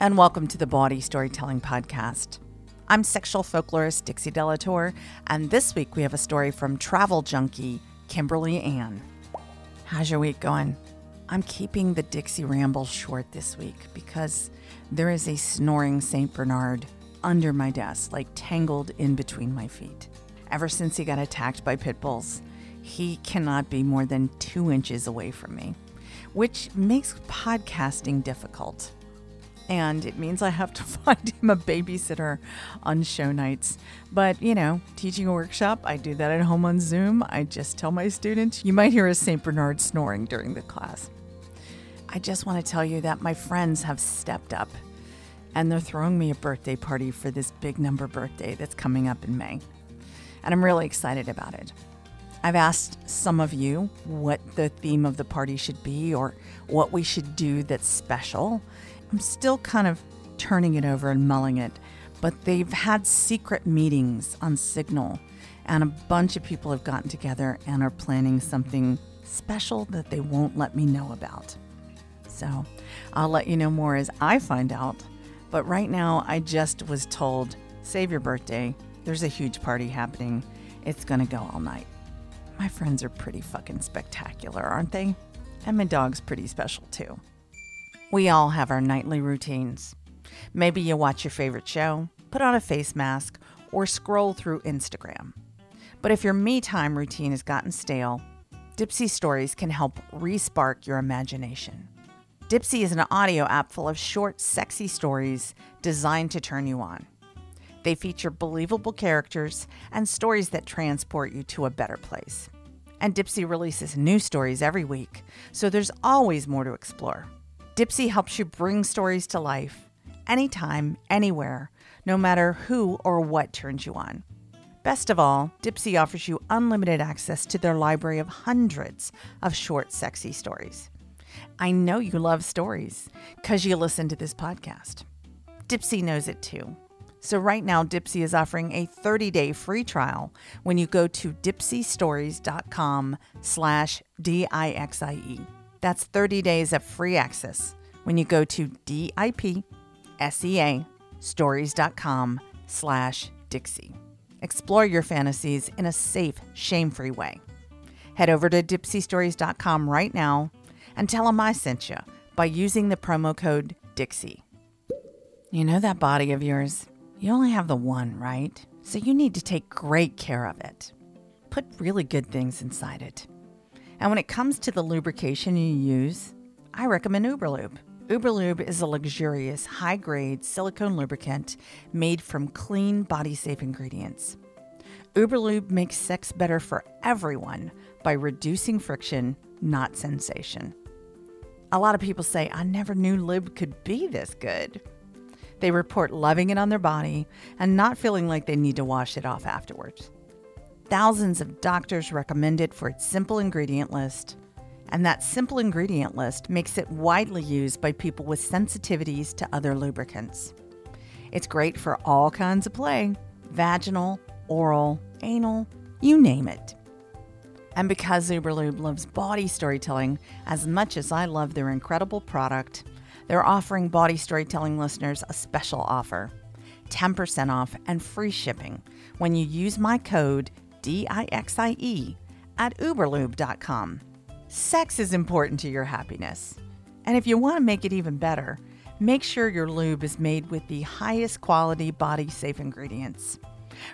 And welcome to the Bawdy Storytelling Podcast. I'm sexual folklorist Dixie De La Tour, and this week we have a story from travel junkie Kimberly Ann. How's your week going? I'm keeping the Dixie ramble short this week because there is a snoring St. Bernard under my desk, like tangled in between my feet. Ever since he got attacked by pit bulls, he cannot be more than two inches away from me, which makes podcasting difficult and it means I have to find him a babysitter on show nights. But, you know, teaching a workshop, I do that at home on Zoom. I just tell my students, you might hear a St. Bernard snoring during the class. I just want to tell you that my friends have stepped up and they're throwing me a birthday party for this big number birthday that's coming up in May. And I'm really excited about it. I've asked some of you what the theme of the party should be or what we should do that's special. I'm still kind of turning it over and mulling it, but they've had secret meetings on Signal, and a bunch of people have gotten together and are planning something special that they won't let me know about. So I'll let you know more as I find out. But right now, I just was told save your birthday. There's a huge party happening. It's going to go all night. My friends are pretty fucking spectacular, aren't they? And my dog's pretty special too. We all have our nightly routines. Maybe you watch your favorite show, put on a face mask, or scroll through Instagram. But if your me time routine has gotten stale, Dipsea Stories can help respark your imagination. Dipsea is an audio app full of short, sexy stories designed to turn you on. They feature believable characters and stories that transport you to a better place. And Dipsea releases new stories every week, so there's always more to explore. Dipsea helps you bring stories to life anytime, anywhere, no matter who or what turns you on. Best of all, Dipsea offers you unlimited access to their library of hundreds of short, sexy stories. I know you love stories because you listen to this podcast. Dipsea knows it too. So right now, Dipsea is offering a 30-day free trial when you go to dipseastories.com slash D-I-X-I-E. That's 30 days of free access when you go to D-I-P-S-E-A stories.com slash Dixie. Explore your fantasies in a safe, shame-free way. Head over to dipseastories.com right now and tell them I sent you by using the promo code Dixie. You know that body of yours? You only have the one, right? So you need to take great care of it. Put really good things inside it. And when it comes to the lubrication you use, I recommend Uberlube. Uberlube is a luxurious, high grade silicone lubricant made from clean, body safe ingredients. Uberlube makes sex better for everyone by reducing friction, not sensation. A lot of people say, I never knew lube could be this good. They report loving it on their body and not feeling like they need to wash it off afterwards. Thousands of doctors recommend it for its simple ingredient list, and that simple ingredient list makes it widely used by people with sensitivities to other lubricants. It's great for all kinds of play vaginal, oral, anal, you name it. And because Uberlube loves bawdy storytelling as much as I love their incredible product, they're offering bawdy storytelling listeners a special offer 10% off and free shipping when you use my code DIXIE at uberlube.com. Sex is important to your happiness. And if you want to make it even better, make sure your lube is made with the highest quality body safe ingredients.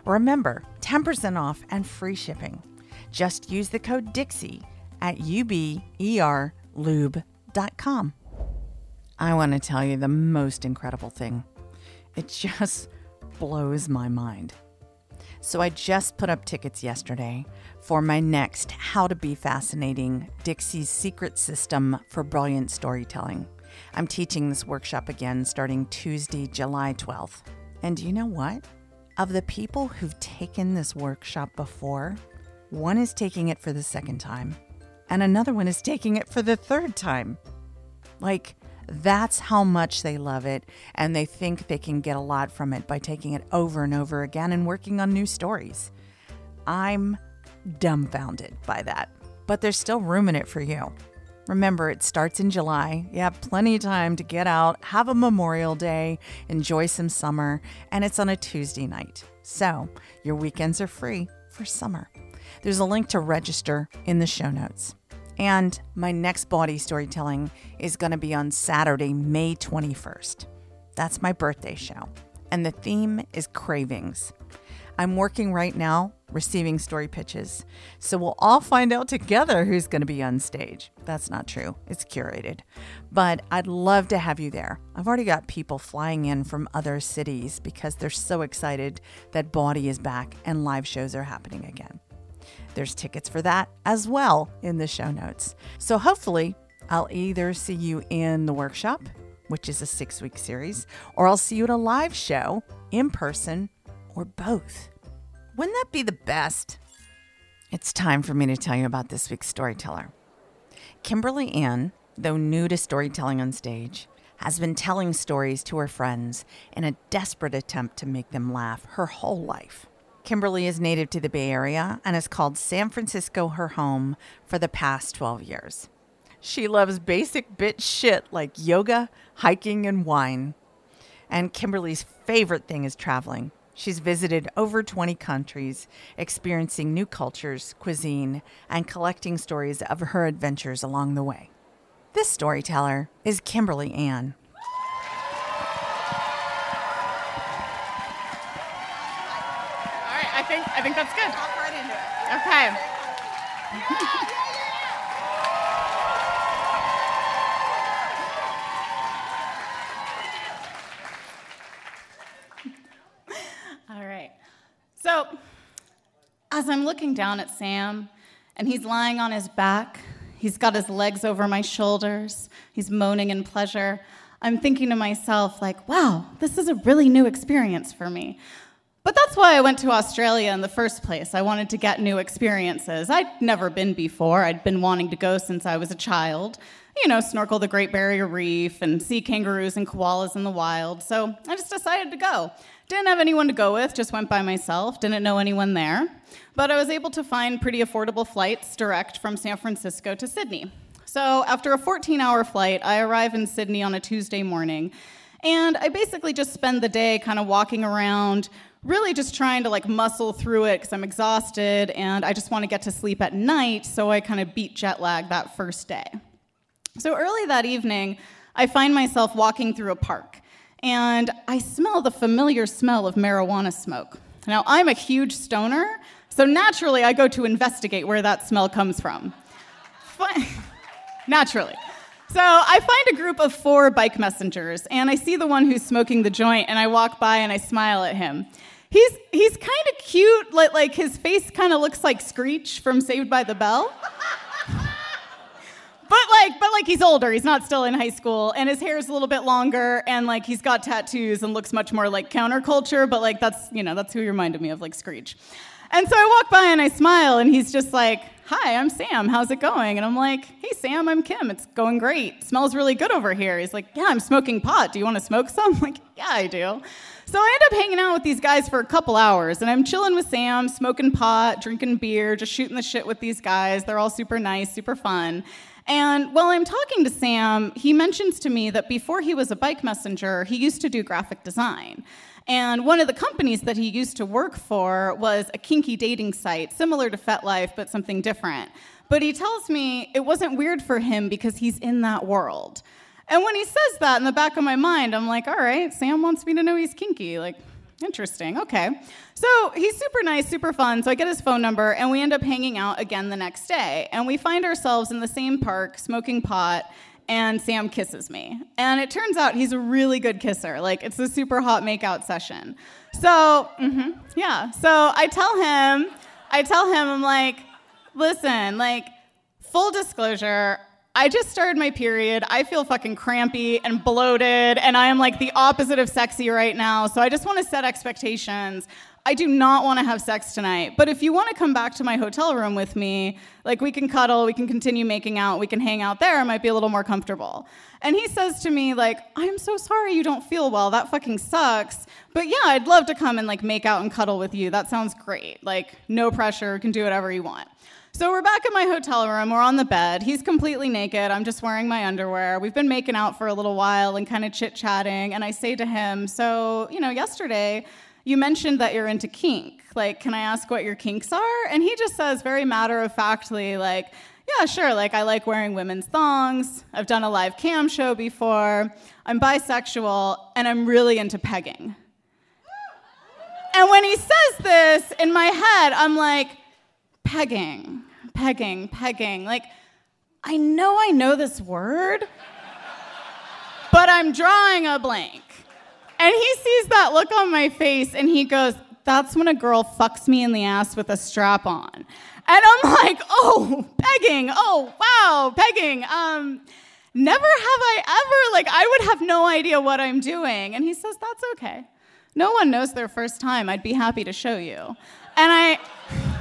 Remember, 10% off and free shipping. Just use the code DIXIE at uberlube.com. I want to tell you the most incredible thing. It just blows my mind. So I just put up tickets yesterday for my next How to Be Fascinating Dixie's Secret System for Brilliant Storytelling. I'm teaching this workshop again starting Tuesday, July 12th. And you know what? Of the people who've taken this workshop before, one is taking it for the second time, and another one is taking it for the third time. Like, that's how much they love it, and they think they can get a lot from it by taking it over and over again and working on new stories. I'm dumbfounded by that, but there's still room in it for you. Remember, it starts in July. You have plenty of time to get out, have a Memorial Day, enjoy some summer, and it's on a Tuesday night. So your weekends are free for summer. There's a link to register in the show notes. And my next bawdy storytelling is going to be on Saturday, May 21st. That's my birthday show. And the theme is cravings. I'm working right now receiving story pitches. So we'll all find out together who's going to be on stage. That's not true, it's curated. But I'd love to have you there. I've already got people flying in from other cities because they're so excited that Bawdy is back and live shows are happening again. There's tickets for that as well in the show notes. So hopefully, I'll either see you in the workshop, which is a six week series, or I'll see you at a live show in person or both. Wouldn't that be the best? It's time for me to tell you about this week's storyteller. Kimberly Ann, though new to storytelling on stage, has been telling stories to her friends in a desperate attempt to make them laugh her whole life. Kimberly is native to the Bay Area and has called San Francisco her home for the past 12 years. She loves basic bitch shit like yoga, hiking, and wine. And Kimberly's favorite thing is traveling. She's visited over 20 countries, experiencing new cultures, cuisine, and collecting stories of her adventures along the way. This storyteller is Kimberly Ann. All right, I think that's good. Right into it. Okay. All right. So, as I'm looking down at Sam, and he's lying on his back, he's got his legs over my shoulders, he's moaning in pleasure. I'm thinking to myself, like, wow, this is a really new experience for me. But that's why I went to Australia in the first place. I wanted to get new experiences. I'd never been before. I'd been wanting to go since I was a child. You know, snorkel the Great Barrier Reef and see kangaroos and koalas in the wild. So I just decided to go. Didn't have anyone to go with, just went by myself, didn't know anyone there. But I was able to find pretty affordable flights direct from San Francisco to Sydney. So after a 14 hour flight, I arrive in Sydney on a Tuesday morning. And I basically just spend the day kind of walking around, really just trying to like muscle through it because I'm exhausted and I just want to get to sleep at night. So I kind of beat jet lag that first day. So early that evening, I find myself walking through a park and I smell the familiar smell of marijuana smoke. Now, I'm a huge stoner, so naturally I go to investigate where that smell comes from. Naturally. So I find a group of four bike messengers, and I see the one who's smoking the joint, and I walk by and I smile at him. He's, he's kind of cute, like, like his face kind of looks like Screech from Saved by the Bell. But like, but like he's older. He's not still in high school, and his hair's a little bit longer, and like he's got tattoos and looks much more like counterculture. But like that's you know that's who he reminded me of, like Screech. And so I walk by and I smile, and he's just like, "Hi, I'm Sam. How's it going?" And I'm like, "Hey, Sam, I'm Kim. It's going great. Smells really good over here." He's like, "Yeah, I'm smoking pot. Do you want to smoke some?" I'm like, "Yeah, I do." So I end up hanging out with these guys for a couple hours, and I'm chilling with Sam, smoking pot, drinking beer, just shooting the shit with these guys. They're all super nice, super fun. And while I'm talking to Sam, he mentions to me that before he was a bike messenger, he used to do graphic design. And one of the companies that he used to work for was a kinky dating site, similar to FetLife, but something different. But he tells me it wasn't weird for him because he's in that world. And when he says that in the back of my mind, I'm like, all right, Sam wants me to know he's kinky. Like, interesting. Okay. So he's super nice, super fun. So I get his phone number, and we end up hanging out again the next day. And we find ourselves in the same park smoking pot. And Sam kisses me. And it turns out he's a really good kisser. Like, it's a super hot makeout session. So, mhm, yeah. So I tell him, I tell him, I'm like, listen, like, full disclosure, I just started my period. I feel fucking crampy and bloated, and I am like the opposite of sexy right now. So I just want to set expectations. I do not want to have sex tonight. But if you want to come back to my hotel room with me, like we can cuddle, we can continue making out, we can hang out there, it might be a little more comfortable. And he says to me, like, I'm so sorry you don't feel well. That fucking sucks. But yeah, I'd love to come and like make out and cuddle with you. That sounds great. Like, no pressure, can do whatever you want. So we're back in my hotel room. We're on the bed. He's completely naked. I'm just wearing my underwear. We've been making out for a little while and kind of chit chatting. And I say to him, So, you know, yesterday you mentioned that you're into kink. Like, can I ask what your kinks are? And he just says, very matter of factly, like, yeah, sure. Like, I like wearing women's thongs. I've done a live cam show before. I'm bisexual, and I'm really into pegging. And when he says this, in my head, I'm like, pegging, pegging, pegging. Like, I know I know this word, but I'm drawing a blank. And he sees that look on my face and he goes, That's when a girl fucks me in the ass with a strap on. And I'm like, Oh, pegging. Oh, wow, pegging. Um, never have I ever, like, I would have no idea what I'm doing. And he says, That's okay. No one knows their first time. I'd be happy to show you. And I.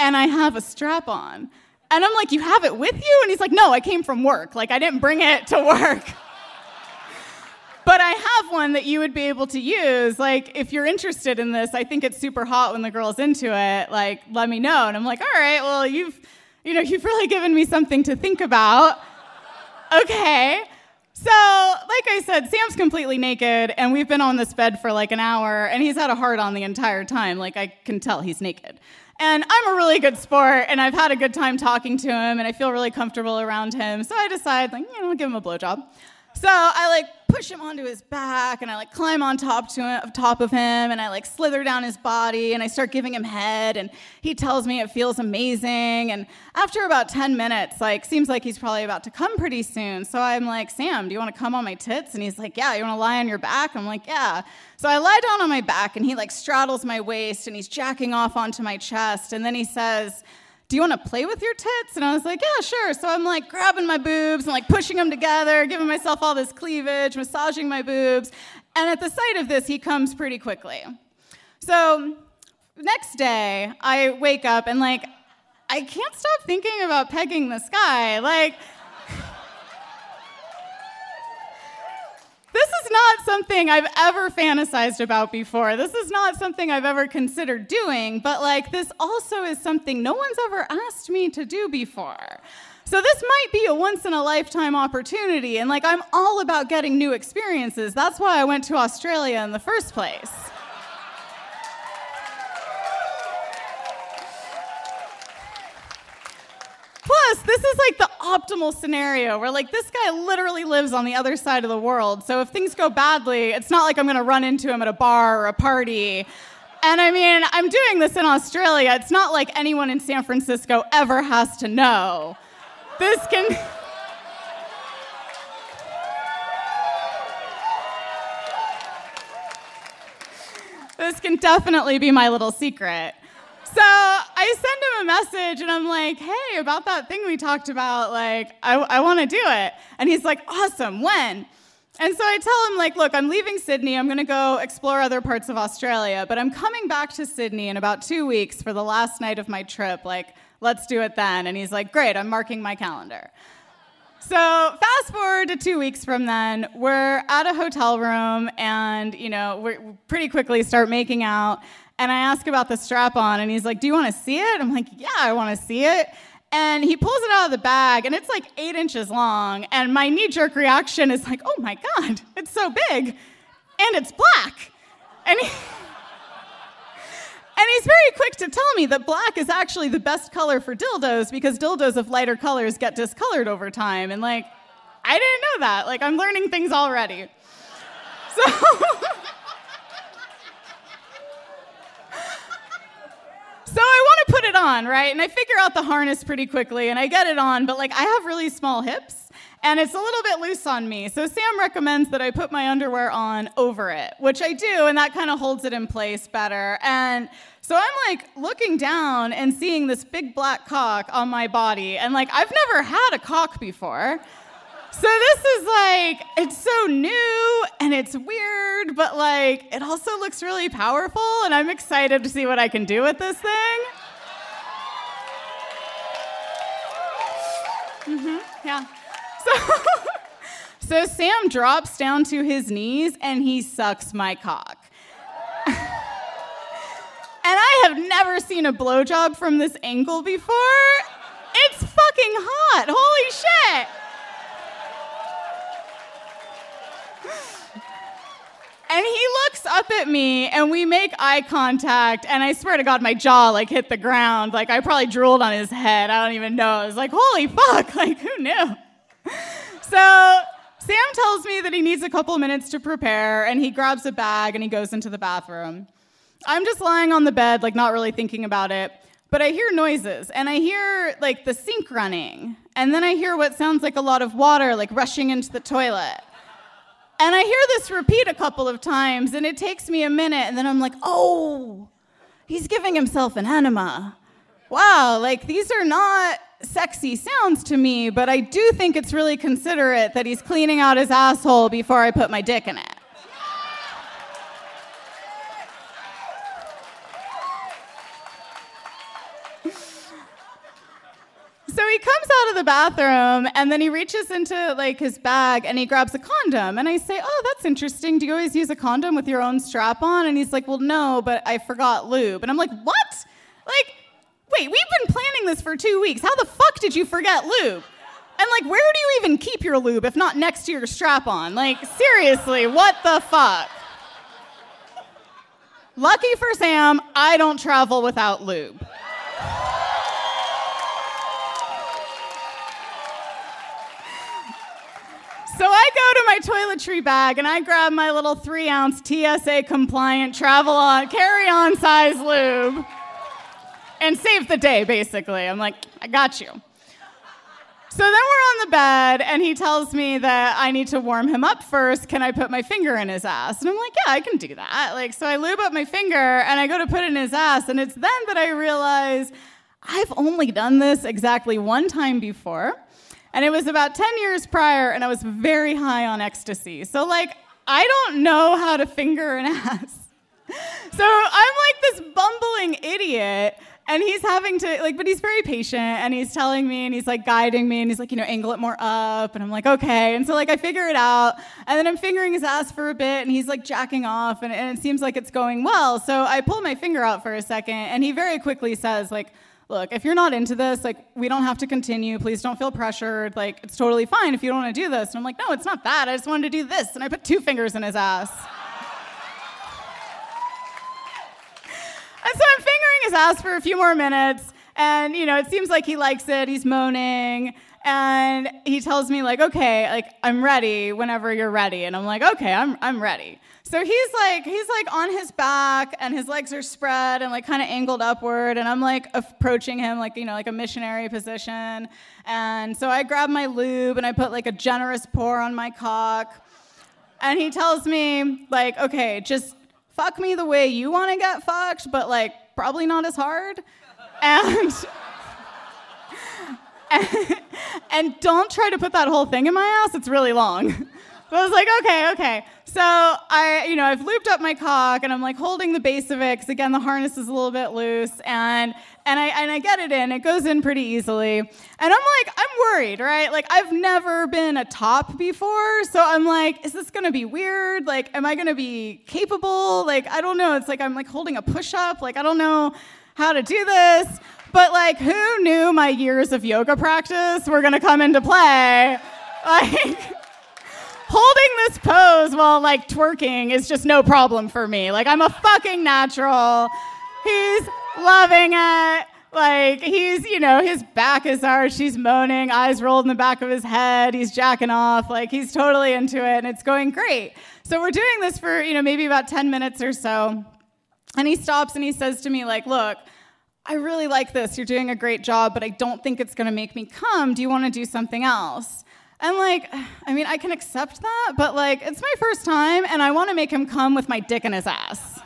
and I have a strap on. And I'm like, You have it with you? And he's like, No, I came from work. Like, I didn't bring it to work. but I have one that you would be able to use. Like, if you're interested in this, I think it's super hot when the girl's into it. Like, let me know. And I'm like, All right, well, you've, you know, you've really given me something to think about. okay. So, like I said, Sam's completely naked, and we've been on this bed for like an hour, and he's had a heart on the entire time. Like, I can tell he's naked. And I'm a really good sport, and I've had a good time talking to him, and I feel really comfortable around him. So I decide, like, you know, I'll give him a blowjob. So I like push him onto his back, and I like climb on top to him, top of him, and I like slither down his body, and I start giving him head, and he tells me it feels amazing. And after about 10 minutes, like, seems like he's probably about to come pretty soon. So I'm like, Sam, do you want to come on my tits? And he's like, Yeah. You want to lie on your back? I'm like, Yeah. So I lie down on my back, and he like straddles my waist, and he's jacking off onto my chest, and then he says do you want to play with your tits? And I was like, yeah, sure. So I'm like grabbing my boobs and like pushing them together, giving myself all this cleavage, massaging my boobs. And at the sight of this, he comes pretty quickly. So next day, I wake up and like, I can't stop thinking about pegging this guy. Like, This is not something I've ever fantasized about before. This is not something I've ever considered doing, but like this also is something no one's ever asked me to do before. So this might be a once in a lifetime opportunity and like I'm all about getting new experiences. That's why I went to Australia in the first place. Plus, this is like the optimal scenario where like this guy literally lives on the other side of the world. So if things go badly, it's not like I'm going to run into him at a bar or a party. And I mean, I'm doing this in Australia. It's not like anyone in San Francisco ever has to know. This can This can definitely be my little secret. So I send him a message and I'm like, hey, about that thing we talked about, like, I, I want to do it. And he's like, awesome, when? And so I tell him, like, look, I'm leaving Sydney. I'm going to go explore other parts of Australia, but I'm coming back to Sydney in about two weeks for the last night of my trip. Like, let's do it then. And he's like, great, I'm marking my calendar. So fast forward to two weeks from then, we're at a hotel room, and you know, we pretty quickly start making out. And I ask about the strap on, and he's like, Do you want to see it? I'm like, Yeah, I want to see it. And he pulls it out of the bag, and it's like eight inches long. And my knee jerk reaction is like, Oh my God, it's so big, and it's black. And he, And he's very quick to tell me that black is actually the best color for dildos because dildos of lighter colors get discolored over time. And like, I didn't know that. Like, I'm learning things already. So. So I want to put it on, right? And I figure out the harness pretty quickly and I get it on, but like I have really small hips and it's a little bit loose on me. So Sam recommends that I put my underwear on over it, which I do, and that kind of holds it in place better. And so I'm like looking down and seeing this big black cock on my body, and like I've never had a cock before. So this is like, it's so new and it's weird, but like, it also looks really powerful, and I'm excited to see what I can do with this thing. Hmm yeah. So, so Sam drops down to his knees and he sucks my cock. and I have never seen a blowjob from this angle before. It's fucking hot. Holy shit. And he looks up at me and we make eye contact. And I swear to God, my jaw like hit the ground. Like I probably drooled on his head. I don't even know. I was like, holy fuck. Like who knew? So Sam tells me that he needs a couple minutes to prepare and he grabs a bag and he goes into the bathroom. I'm just lying on the bed, like not really thinking about it. But I hear noises and I hear like the sink running. And then I hear what sounds like a lot of water like rushing into the toilet. And I hear this repeat a couple of times, and it takes me a minute, and then I'm like, oh, he's giving himself an enema. Wow, like these are not sexy sounds to me, but I do think it's really considerate that he's cleaning out his asshole before I put my dick in it. So he comes out of the bathroom and then he reaches into like his bag and he grabs a condom and I say, "Oh, that's interesting. Do you always use a condom with your own strap on?" And he's like, "Well, no, but I forgot lube." And I'm like, "What? Like, wait, we've been planning this for 2 weeks. How the fuck did you forget lube?" And like, where do you even keep your lube if not next to your strap on? Like, seriously, what the fuck? Lucky for Sam, I don't travel without lube. So I go to my toiletry bag and I grab my little three ounce TSA compliant travel on, carry on size lube and save the day, basically. I'm like, I got you. So then we're on the bed and he tells me that I need to warm him up first. Can I put my finger in his ass? And I'm like, yeah, I can do that. Like, so I lube up my finger and I go to put it in his ass. And it's then that I realize I've only done this exactly one time before. And it was about 10 years prior, and I was very high on ecstasy. So, like, I don't know how to finger an ass. So I'm like this bumbling idiot, and he's having to, like, but he's very patient, and he's telling me, and he's like guiding me, and he's like, you know, angle it more up. And I'm like, okay. And so, like, I figure it out, and then I'm fingering his ass for a bit, and he's like jacking off, and, and it seems like it's going well. So I pull my finger out for a second, and he very quickly says, like, look, if you're not into this, like, we don't have to continue. Please don't feel pressured. Like, it's totally fine if you don't want to do this. And I'm like, no, it's not that. I just wanted to do this. And I put two fingers in his ass. and so I'm fingering his ass for a few more minutes. And, you know, it seems like he likes it. He's moaning. And he tells me, like, okay, like, I'm ready whenever you're ready. And I'm like, okay, I'm, I'm ready. So he's like, he's like on his back and his legs are spread and like kind of angled upward. And I'm like approaching him like, you know, like a missionary position. And so I grab my lube and I put like a generous pour on my cock. And he tells me, like, okay, just fuck me the way you want to get fucked, but like probably not as hard. And. and don't try to put that whole thing in my ass. It's really long. So I was like, okay, okay. So I, you know, I've looped up my cock and I'm like holding the base of it because again the harness is a little bit loose and and I and I get it in. It goes in pretty easily. And I'm like, I'm worried, right? Like I've never been a top before, so I'm like, is this gonna be weird? Like, am I gonna be capable? Like, I don't know. It's like I'm like holding a push-up. Like I don't know how to do this. But like, who knew my years of yoga practice were gonna come into play? Like holding this pose while like twerking is just no problem for me. Like I'm a fucking natural. He's loving it. Like he's, you know, his back is arched, he's moaning, eyes rolled in the back of his head, he's jacking off, like he's totally into it and it's going great. So we're doing this for, you know, maybe about 10 minutes or so. And he stops and he says to me like, "Look, I really like this. You're doing a great job, but I don't think it's going to make me come. Do you want to do something else?" And like, I mean, I can accept that, but like, it's my first time and I want to make him come with my dick in his ass.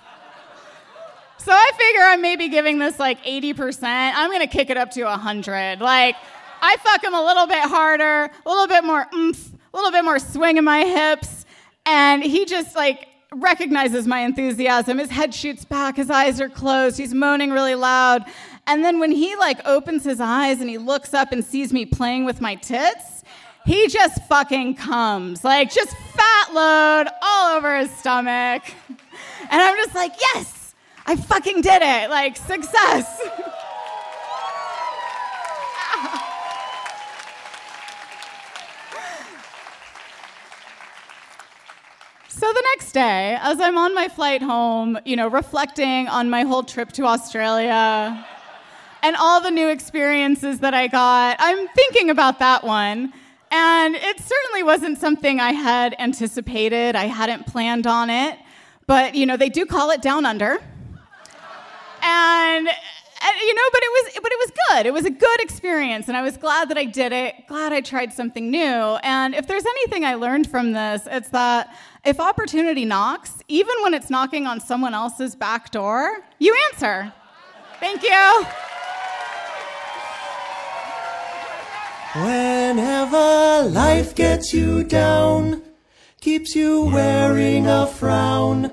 So I figure I'm maybe giving this like 80%. I'm going to kick it up to 100. Like, I fuck him a little bit harder, a little bit more oomph, a little bit more swing in my hips. And he just like recognizes my enthusiasm. His head shoots back, his eyes are closed, he's moaning really loud. And then when he like opens his eyes and he looks up and sees me playing with my tits, he just fucking comes. Like just fat load all over his stomach. And I'm just like, yes, I fucking did it. Like, success. So the next day, as I'm on my flight home, you know, reflecting on my whole trip to Australia and all the new experiences that I got, I'm thinking about that one. And it certainly wasn't something I had anticipated. I hadn't planned on it. But, you know, they do call it down under and, and you know, but it was but it was good. It was a good experience, and I was glad that I did it. Glad I tried something new. And if there's anything I learned from this, it's that if opportunity knocks, even when it's knocking on someone else's back door, you answer. Thank you. Whenever life gets you down, keeps you wearing a frown,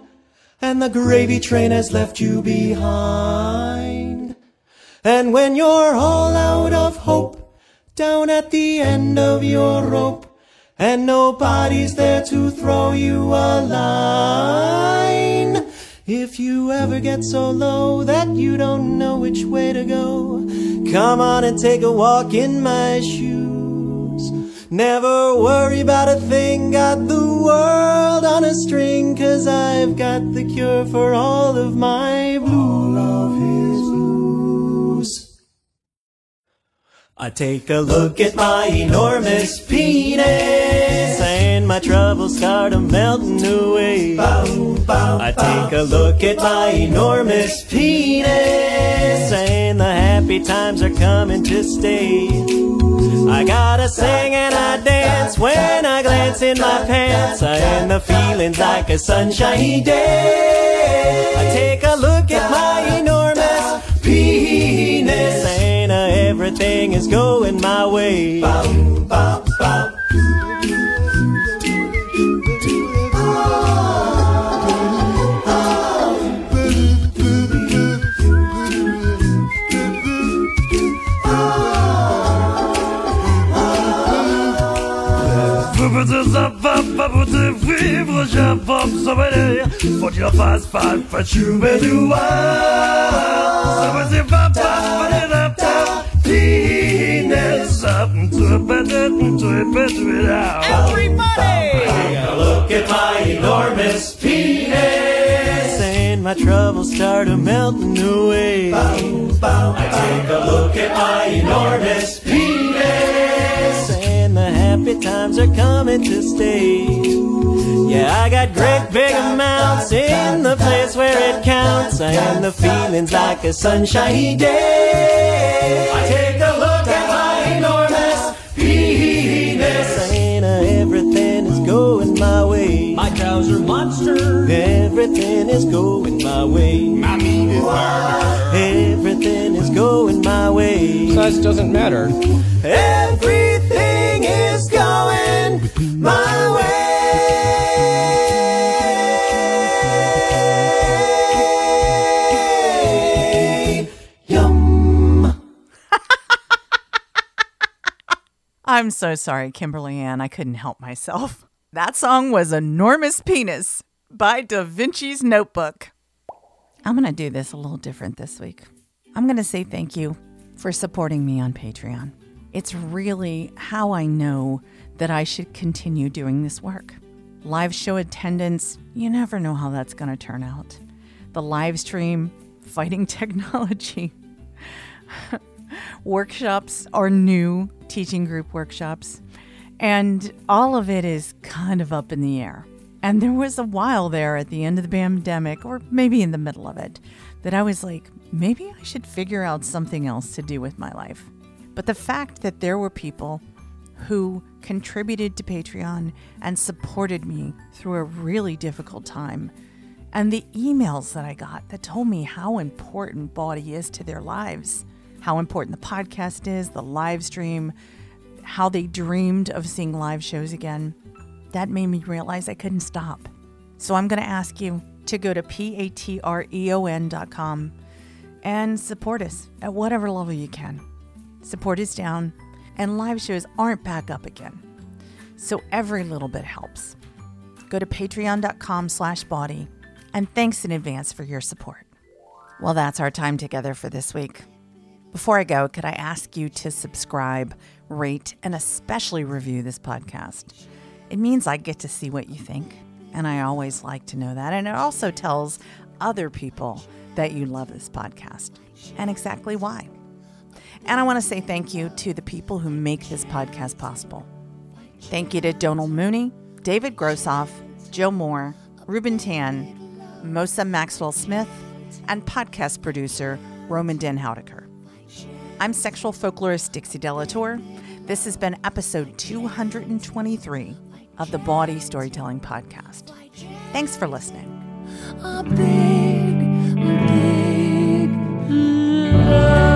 and the gravy train has left you behind. And when you're all out of hope, down at the end of your rope, and nobody's there to throw you a line. If you ever get so low that you don't know which way to go, come on and take a walk in my shoes. Never worry about a thing, got the world on a string, cause I've got the cure for all of my blues. All of his blues. I take a look at my enormous penis, and my troubles start a melting away. I take a look at my enormous penis, and the happy times are coming to stay. I gotta sing and I dance when I glance in my pants, I and the feeling's like a sunshiny day. I take a look at my enormous penis, and everything is going my way. Vivre, j'informe sans venir. Faut qu'il en fasse pas, pas chouber du Ça va c'est pas pas, pas de pas. Penis up to a bed, to a bed, to it out. Take a look at my enormous penis, and my troubles start a melting away. I take a look at my enormous penis, are coming to stay. Yeah, I got great big amounts in the place where it counts, I and the feeling's like a sunshiny day. I take a look at my enormous penis, and everything is going my way. My trouser monster. Everything is going my way. My meat is burner. Everything is going my way. Size doesn't matter. Everything I'm so sorry, Kimberly Ann. I couldn't help myself. That song was Enormous Penis by Da Vinci's Notebook. I'm going to do this a little different this week. I'm going to say thank you for supporting me on Patreon. It's really how I know that I should continue doing this work. Live show attendance, you never know how that's going to turn out. The live stream, fighting technology. workshops or new, teaching group workshops, and all of it is kind of up in the air. And there was a while there at the end of the pandemic, or maybe in the middle of it, that I was like, maybe I should figure out something else to do with my life. But the fact that there were people who contributed to Patreon and supported me through a really difficult time, and the emails that I got that told me how important Bawdy is to their lives, how important the podcast is, the live stream, how they dreamed of seeing live shows again, that made me realize I couldn't stop. So I'm going to ask you to go to patreon.com and support us at whatever level you can. Support is down, and live shows aren't back up again. So every little bit helps. Go to patreon.com slash bawdy, and thanks in advance for your support. Well, that's our time together for this week. Before I go, could I ask you to subscribe, rate, and especially review this podcast? It means I get to see what you think, and I always like to know that. And it also tells other people that you love this podcast and exactly why. And I want to say thank you to the people who make this podcast possible. Thank you to Donald Mooney, David Grossoff, Joe Moore, Ruben Tan, Mosa Maxwell Smith, and podcast producer Roman Den Houdeker. I'm sexual folklorist Dixie De La Tour. This has been episode 223 of the Bawdy Storytelling Podcast. Thanks for listening. A big, big love.